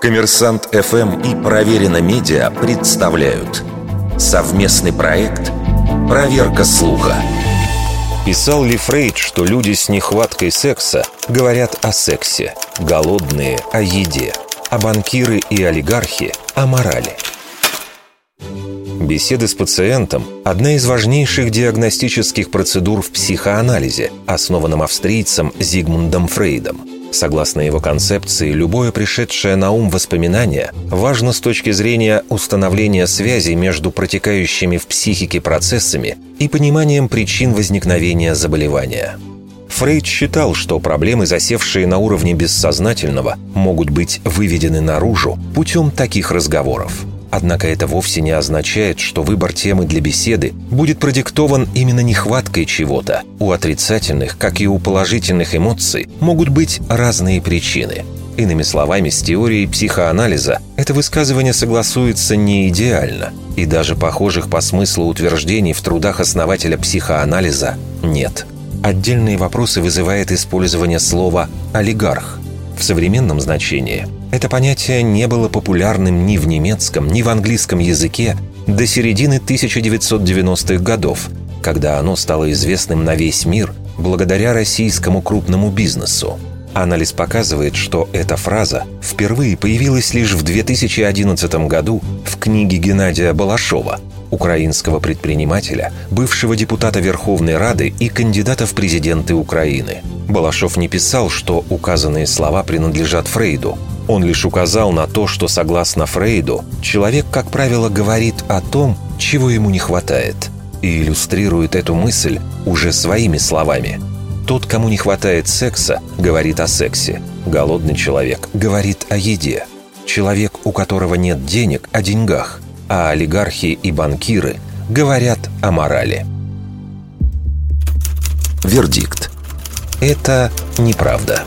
Коммерсант ФМ и Проверено Медиа представляют совместный проект «Проверка слуха». Писал ли Фрейд, что люди с нехваткой секса говорят о сексе, голодные – о еде, а банкиры и олигархи – о морали? Беседы с пациентом – одна из важнейших диагностических процедур в психоанализе, основанном австрийцем Зигмундом Фрейдом – Согласно его концепции, любое пришедшее на ум воспоминание важно с точки зрения установления связи между протекающими в психике процессами и пониманием причин возникновения заболевания. Фрейд считал, что проблемы, засевшие на уровне бессознательного, могут быть выведены наружу путем таких разговоров – Однако это вовсе не означает, что выбор темы для беседы будет продиктован именно нехваткой чего-то. У отрицательных, как и у положительных эмоций, могут быть разные причины. Иными словами, с теорией психоанализа это высказывание согласуется не идеально, и даже похожих по смыслу утверждений в трудах основателя психоанализа нет. Отдельные вопросы вызывает использование слова «олигарх», в современном значении это понятие не было популярным ни в немецком, ни в английском языке до середины 1990-х годов, когда оно стало известным на весь мир благодаря российскому крупному бизнесу. Анализ показывает, что эта фраза впервые появилась лишь в 2011 году в книге Геннадия Балашова украинского предпринимателя, бывшего депутата Верховной Рады и кандидата в президенты Украины. Балашов не писал, что указанные слова принадлежат Фрейду. Он лишь указал на то, что, согласно Фрейду, человек, как правило, говорит о том, чего ему не хватает, и иллюстрирует эту мысль уже своими словами. Тот, кому не хватает секса, говорит о сексе. Голодный человек говорит о еде. Человек, у которого нет денег, о деньгах – а олигархи и банкиры говорят о морали. Вердикт. Это неправда.